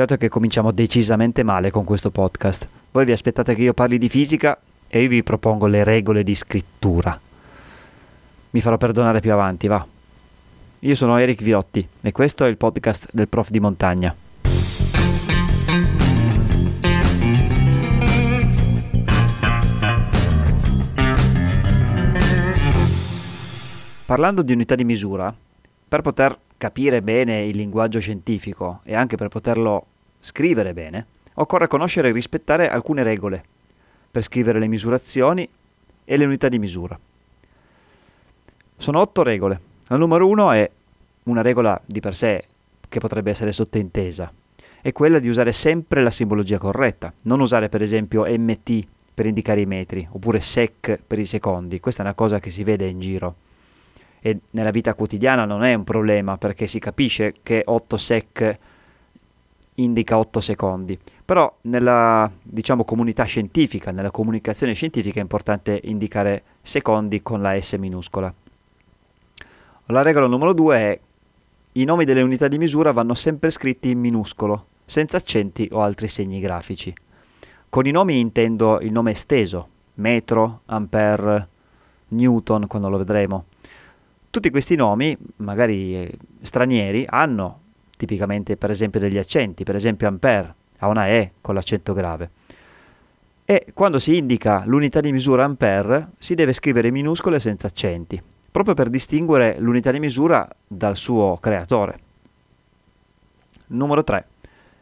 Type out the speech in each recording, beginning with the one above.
Certo che cominciamo decisamente male con questo podcast. Voi vi aspettate che io parli di fisica e io vi propongo le regole di scrittura. Mi farò perdonare più avanti, va. Io sono Eric Viotti e questo è il podcast del prof di montagna. Parlando di unità di misura, per poter capire bene il linguaggio scientifico e anche per poterlo scrivere bene, occorre conoscere e rispettare alcune regole per scrivere le misurazioni e le unità di misura. Sono otto regole. La numero uno è una regola di per sé che potrebbe essere sottintesa, è quella di usare sempre la simbologia corretta, non usare per esempio MT per indicare i metri oppure SEC per i secondi, questa è una cosa che si vede in giro e nella vita quotidiana non è un problema perché si capisce che 8 sec indica 8 secondi, però nella diciamo, comunità scientifica, nella comunicazione scientifica è importante indicare secondi con la S minuscola. La regola numero 2 è i nomi delle unità di misura vanno sempre scritti in minuscolo, senza accenti o altri segni grafici. Con i nomi intendo il nome esteso, metro, ampere, newton, quando lo vedremo. Tutti questi nomi, magari eh, stranieri, hanno tipicamente per esempio degli accenti, per esempio ampere ha una E con l'accento grave. E quando si indica l'unità di misura ampere si deve scrivere minuscole senza accenti, proprio per distinguere l'unità di misura dal suo creatore. Numero 3.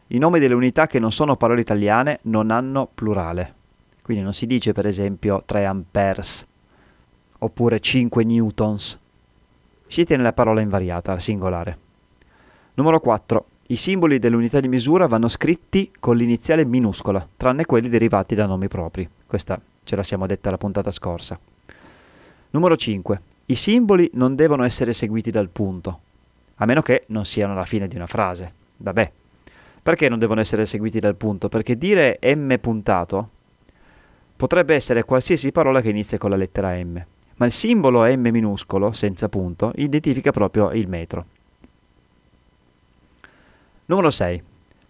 I nomi delle unità che non sono parole italiane non hanno plurale. Quindi non si dice per esempio 3 amperes oppure 5 newtons si tiene la parola invariata, al singolare. Numero 4. I simboli dell'unità di misura vanno scritti con l'iniziale minuscola, tranne quelli derivati da nomi propri. Questa ce la siamo detta la puntata scorsa. Numero 5. I simboli non devono essere seguiti dal punto, a meno che non siano la fine di una frase. Vabbè. Perché non devono essere seguiti dal punto? Perché dire M puntato potrebbe essere qualsiasi parola che inizia con la lettera M ma il simbolo M minuscolo, senza punto, identifica proprio il metro. Numero 6.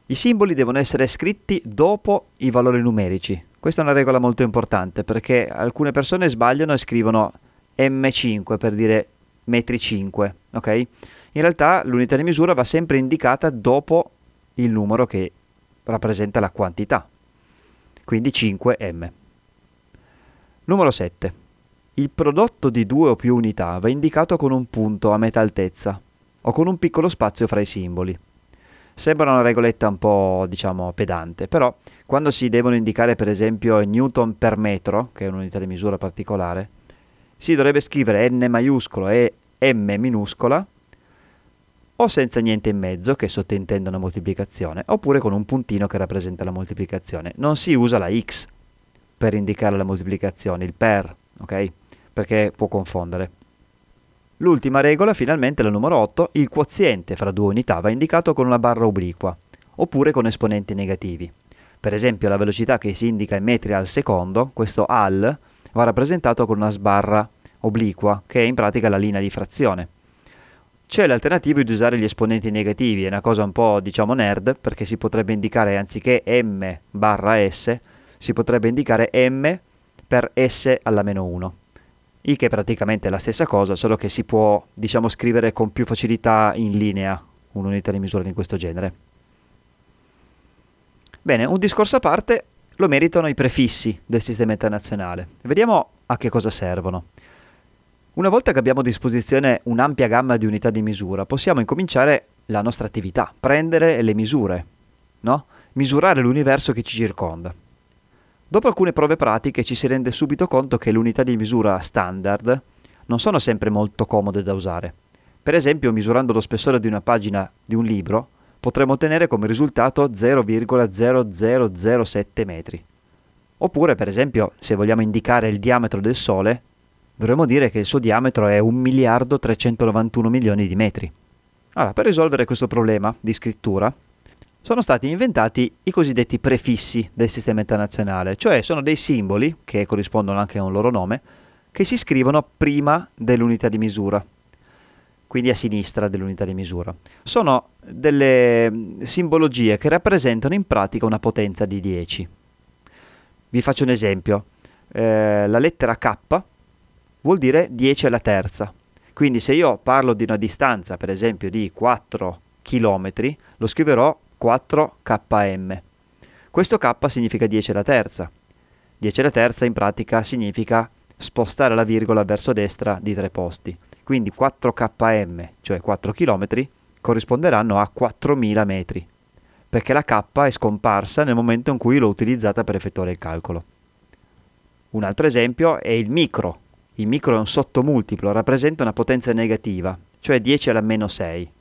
I simboli devono essere scritti dopo i valori numerici. Questa è una regola molto importante perché alcune persone sbagliano e scrivono M5 per dire metri 5, ok? In realtà l'unità di misura va sempre indicata dopo il numero che rappresenta la quantità, quindi 5M. Numero 7. Il prodotto di due o più unità va indicato con un punto a metà altezza o con un piccolo spazio fra i simboli. Sembra una regoletta un po', diciamo, pedante, però quando si devono indicare per esempio newton per metro, che è un'unità di misura particolare, si dovrebbe scrivere n maiuscolo e m minuscola o senza niente in mezzo, che sottintende una moltiplicazione, oppure con un puntino che rappresenta la moltiplicazione. Non si usa la x per indicare la moltiplicazione, il per, ok? perché può confondere. L'ultima regola, finalmente la numero 8, il quoziente fra due unità va indicato con una barra obliqua, oppure con esponenti negativi. Per esempio la velocità che si indica in metri al secondo, questo al, va rappresentato con una sbarra obliqua, che è in pratica la linea di frazione. C'è l'alternativa di usare gli esponenti negativi, è una cosa un po' diciamo nerd, perché si potrebbe indicare anziché m barra s, si potrebbe indicare m per s alla meno 1 il che è praticamente la stessa cosa, solo che si può, diciamo, scrivere con più facilità in linea un'unità di misura di questo genere. Bene, un discorso a parte lo meritano i prefissi del sistema internazionale. Vediamo a che cosa servono. Una volta che abbiamo a disposizione un'ampia gamma di unità di misura, possiamo incominciare la nostra attività, prendere le misure, no? misurare l'universo che ci circonda. Dopo alcune prove pratiche ci si rende subito conto che le unità di misura standard non sono sempre molto comode da usare. Per esempio, misurando lo spessore di una pagina di un libro, potremmo ottenere come risultato 0,0007 metri. Oppure, per esempio, se vogliamo indicare il diametro del Sole, dovremmo dire che il suo diametro è 1 miliardo 391 milioni di metri. Allora, per risolvere questo problema di scrittura, sono stati inventati i cosiddetti prefissi del sistema internazionale, cioè sono dei simboli, che corrispondono anche a un loro nome, che si scrivono prima dell'unità di misura. quindi a sinistra dell'unità di misura. Sono delle mm, simbologie che rappresentano in pratica una potenza di 10. Vi faccio un esempio. Eh, la lettera K vuol dire 10 alla terza. Quindi se io parlo di una distanza, per esempio, di 4 km, lo scriverò 4 km. Questo K significa 10 alla terza. 10 alla terza in pratica significa spostare la virgola verso destra di tre posti. Quindi 4 km, cioè 4 km, corrisponderanno a 4000 metri, perché la K è scomparsa nel momento in cui l'ho utilizzata per effettuare il calcolo. Un altro esempio è il micro. Il micro è un sottomultiplo, rappresenta una potenza negativa, cioè 10 alla meno 6.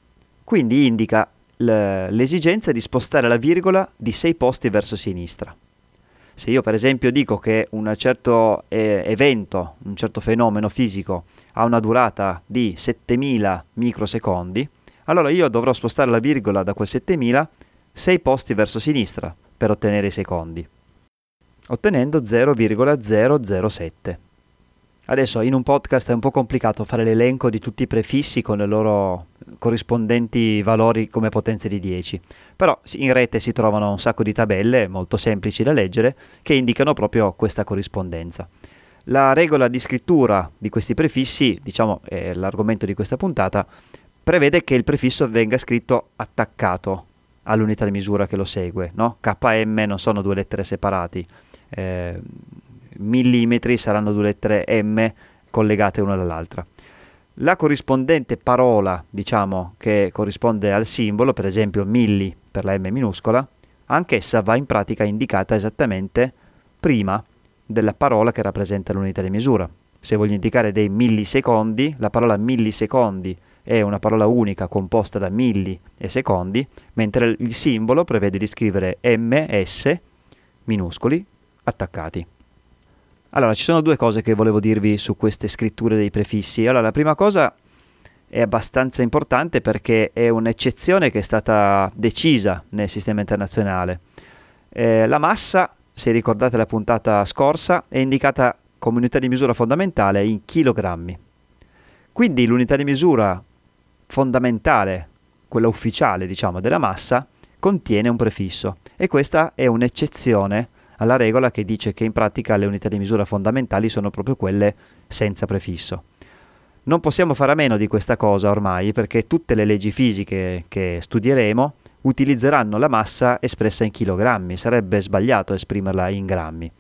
Quindi indica l'esigenza di spostare la virgola di 6 posti verso sinistra. Se io per esempio dico che un certo eh, evento, un certo fenomeno fisico ha una durata di 7000 microsecondi, allora io dovrò spostare la virgola da quel 7000 6 posti verso sinistra per ottenere i secondi, ottenendo 0,007. Adesso in un podcast è un po' complicato fare l'elenco di tutti i prefissi con i loro corrispondenti valori come potenze di 10, però in rete si trovano un sacco di tabelle molto semplici da leggere che indicano proprio questa corrispondenza. La regola di scrittura di questi prefissi, diciamo è l'argomento di questa puntata, prevede che il prefisso venga scritto attaccato all'unità di misura che lo segue. No? KM non sono due lettere separati, eh, millimetri saranno due lettere M collegate una dall'altra. La corrispondente parola, diciamo, che corrisponde al simbolo, per esempio milli per la M minuscola, anch'essa va in pratica indicata esattamente prima della parola che rappresenta l'unità di misura. Se voglio indicare dei millisecondi, la parola millisecondi è una parola unica composta da milli e secondi, mentre il simbolo prevede di scrivere ms minuscoli attaccati. Allora, ci sono due cose che volevo dirvi su queste scritture dei prefissi. Allora, la prima cosa è abbastanza importante perché è un'eccezione che è stata decisa nel sistema internazionale. Eh, la massa se ricordate la puntata scorsa, è indicata come unità di misura fondamentale in chilogrammi. Quindi l'unità di misura fondamentale, quella ufficiale diciamo della massa, contiene un prefisso e questa è un'eccezione alla regola che dice che in pratica le unità di misura fondamentali sono proprio quelle senza prefisso. Non possiamo fare a meno di questa cosa ormai perché tutte le leggi fisiche che studieremo utilizzeranno la massa espressa in chilogrammi, sarebbe sbagliato esprimerla in grammi.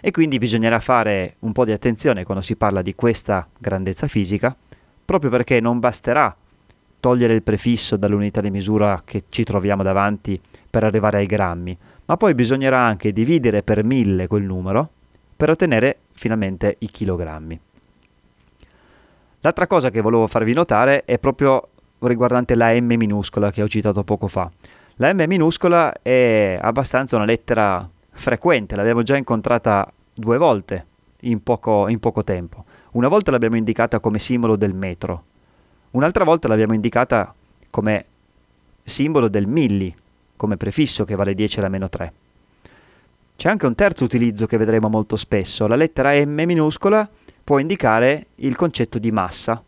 E quindi bisognerà fare un po' di attenzione quando si parla di questa grandezza fisica, proprio perché non basterà togliere il prefisso dall'unità di misura che ci troviamo davanti per arrivare ai grammi, ma poi bisognerà anche dividere per mille quel numero per ottenere finalmente i chilogrammi. L'altra cosa che volevo farvi notare è proprio riguardante la M minuscola che ho citato poco fa. La M minuscola è abbastanza una lettera frequente, l'abbiamo già incontrata due volte in poco, in poco tempo. Una volta l'abbiamo indicata come simbolo del metro, un'altra volta l'abbiamo indicata come simbolo del milli, come prefisso che vale 10 alla meno 3. C'è anche un terzo utilizzo che vedremo molto spesso. La lettera M minuscola può indicare il concetto di massa.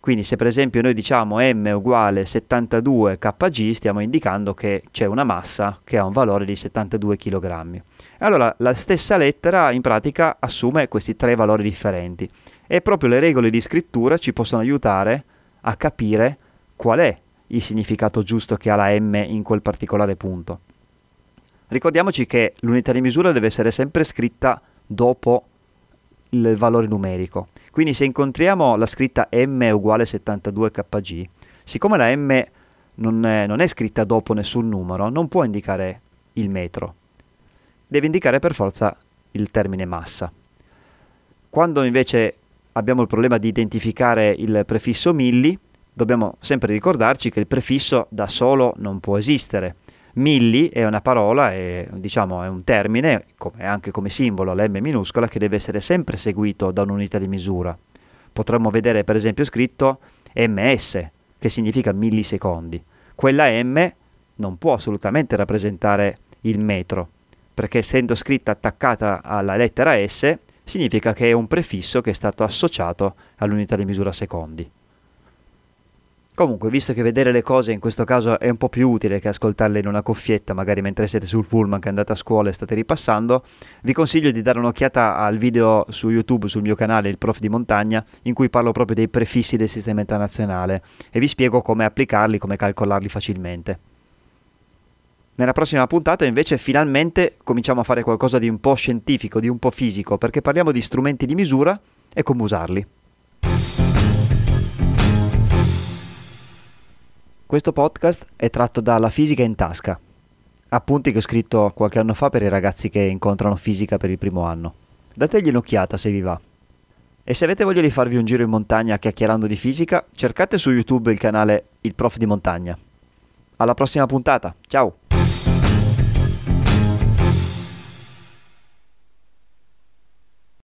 Quindi se per esempio noi diciamo m uguale 72 kg, stiamo indicando che c'è una massa che ha un valore di 72 kg. Allora la stessa lettera in pratica assume questi tre valori differenti e proprio le regole di scrittura ci possono aiutare a capire qual è il significato giusto che ha la m in quel particolare punto. Ricordiamoci che l'unità di misura deve essere sempre scritta dopo il valore numerico. Quindi se incontriamo la scritta m uguale 72 kg, siccome la m non è, non è scritta dopo nessun numero, non può indicare il metro. Deve indicare per forza il termine massa. Quando invece abbiamo il problema di identificare il prefisso milli, dobbiamo sempre ricordarci che il prefisso da solo non può esistere Milli è una parola, è, diciamo, è un termine, come, anche come simbolo, la M minuscola, che deve essere sempre seguito da un'unità di misura. Potremmo vedere per esempio scritto ms, che significa millisecondi. Quella M non può assolutamente rappresentare il metro, perché essendo scritta attaccata alla lettera S, significa che è un prefisso che è stato associato all'unità di misura secondi. Comunque, visto che vedere le cose in questo caso è un po' più utile che ascoltarle in una cuffietta, magari mentre siete sul pullman che andate a scuola e state ripassando, vi consiglio di dare un'occhiata al video su YouTube sul mio canale Il Prof di Montagna, in cui parlo proprio dei prefissi del sistema internazionale e vi spiego come applicarli, come calcolarli facilmente. Nella prossima puntata invece finalmente cominciamo a fare qualcosa di un po' scientifico, di un po' fisico, perché parliamo di strumenti di misura e come usarli. Questo podcast è tratto dalla Fisica in tasca, appunti che ho scritto qualche anno fa per i ragazzi che incontrano fisica per il primo anno. Dategli un'occhiata se vi va. E se avete voglia di farvi un giro in montagna chiacchierando di fisica, cercate su YouTube il canale Il Prof di Montagna. Alla prossima puntata, ciao!